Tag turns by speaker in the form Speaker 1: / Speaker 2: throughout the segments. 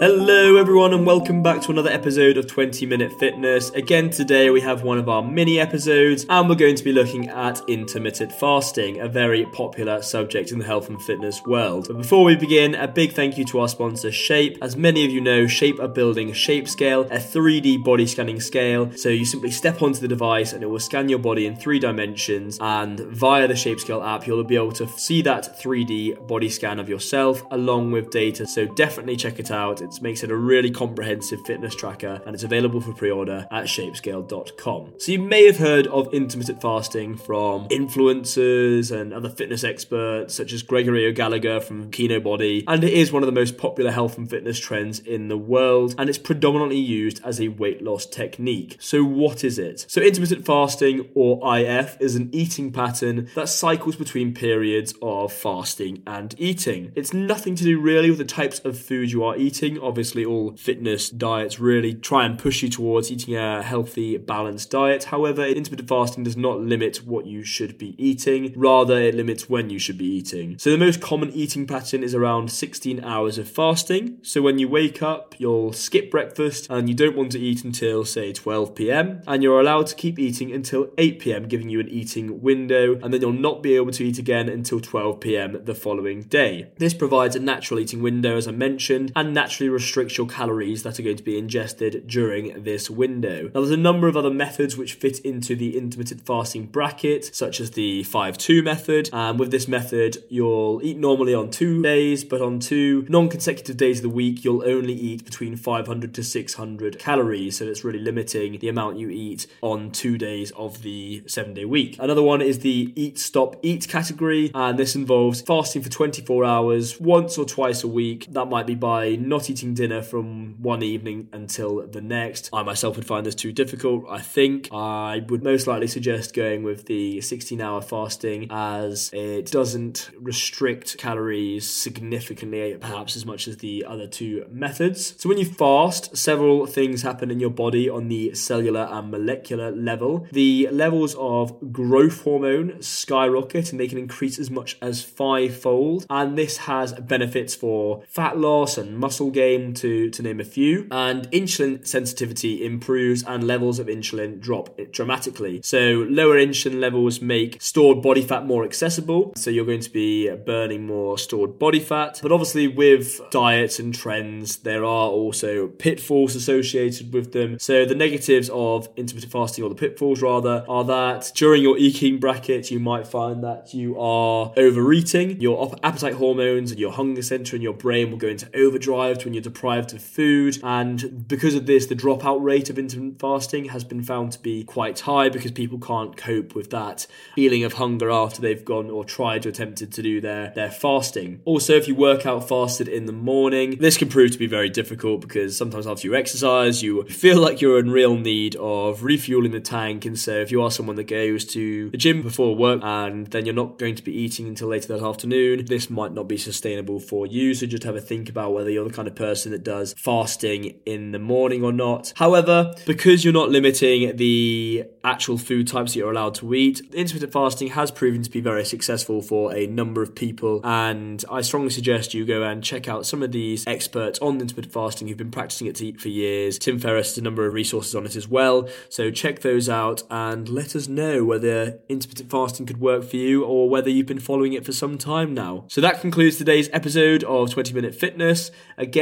Speaker 1: Hello, everyone, and welcome back to another episode of 20 Minute Fitness. Again, today we have one of our mini episodes, and we're going to be looking at intermittent fasting, a very popular subject in the health and fitness world. But before we begin, a big thank you to our sponsor, Shape. As many of you know, Shape are building Shape Scale, a 3D body scanning scale. So you simply step onto the device and it will scan your body in three dimensions, and via the Shape Scale app, you'll be able to see that 3D body scan of yourself along with data. So definitely check it out. It makes it a really comprehensive fitness tracker and it's available for pre order at shapescale.com. So, you may have heard of intermittent fasting from influencers and other fitness experts such as Gregory O'Gallagher from Kinobody, and it is one of the most popular health and fitness trends in the world and it's predominantly used as a weight loss technique. So, what is it? So, intermittent fasting or IF is an eating pattern that cycles between periods of fasting and eating. It's nothing to do really with the types of food you are eating Obviously, all fitness diets really try and push you towards eating a healthy, balanced diet. However, intermittent fasting does not limit what you should be eating, rather, it limits when you should be eating. So, the most common eating pattern is around 16 hours of fasting. So, when you wake up, you'll skip breakfast and you don't want to eat until, say, 12 pm, and you're allowed to keep eating until 8 pm, giving you an eating window, and then you'll not be able to eat again until 12 pm the following day. This provides a natural eating window, as I mentioned, and naturally restricts your calories that are going to be ingested during this window. Now, there's a number of other methods which fit into the intermittent fasting bracket, such as the 5 2 method. And with this method, you'll eat normally on two days, but on two non consecutive days of the week, you'll only eat between 500 to 600 calories. So it's really limiting the amount you eat on two days of the seven day week. Another one is the eat, stop, eat category, and this involves fasting for 24 hours once or twice a week. That might be by not eating dinner from one evening until the next. I myself would find this too difficult. I think I would most likely suggest going with the 16 hour fasting as it doesn't restrict calories significantly, perhaps as much as the other two methods. So, when you fast, several things happen in your body on the cellular and molecular level. The levels of growth hormone skyrocket and they can increase as much as fivefold, and this has benefits for fat loss and muscle gain to, to name a few. And insulin sensitivity improves and levels of insulin drop dramatically. So, lower insulin levels make stored body fat more accessible. So, you're going to be burning more stored body fat. But obviously, with diets and trends, there are also pitfalls associated with them. So, the negatives of intermittent fasting, or the pitfalls rather, are that during your eating bracket, you might find that you are overeating. Your appetite hormones and your hunger center in your brain will go into overdrive when you're deprived of food. And because of this, the dropout rate of intermittent fasting has been found to be quite high because people can't cope with that feeling of hunger after they've gone or tried or attempted to do their, their fasting. Also, if you work out fasted in the morning, this can prove to be very difficult because sometimes after you exercise, you feel like you're in real need of refueling the tank. And so, if you are someone that goes to the gym before work and then you're not going to be eating until later that afternoon, this might not be sustainable for you. So, just have a think about whether you're the kind of person that does fasting in the morning or not. However, because you're not limiting the actual food types that you're allowed to eat, intermittent fasting has proven to be very successful for a number of people. And I strongly suggest you go and check out some of these experts on intermittent fasting who've been practicing it for years. Tim Ferriss has a number of resources on it as well. So check those out and let us know whether intermittent fasting could work for you or whether you've been following it for some time now. So that concludes today's episode of 20 Minute Fitness.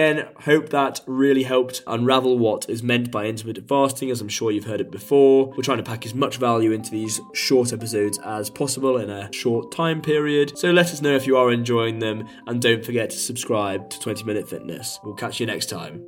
Speaker 1: Again, hope that really helped unravel what is meant by intermittent fasting, as I'm sure you've heard it before. We're trying to pack as much value into these short episodes as possible in a short time period. So let us know if you are enjoying them, and don't forget to subscribe to 20 Minute Fitness. We'll catch you next time.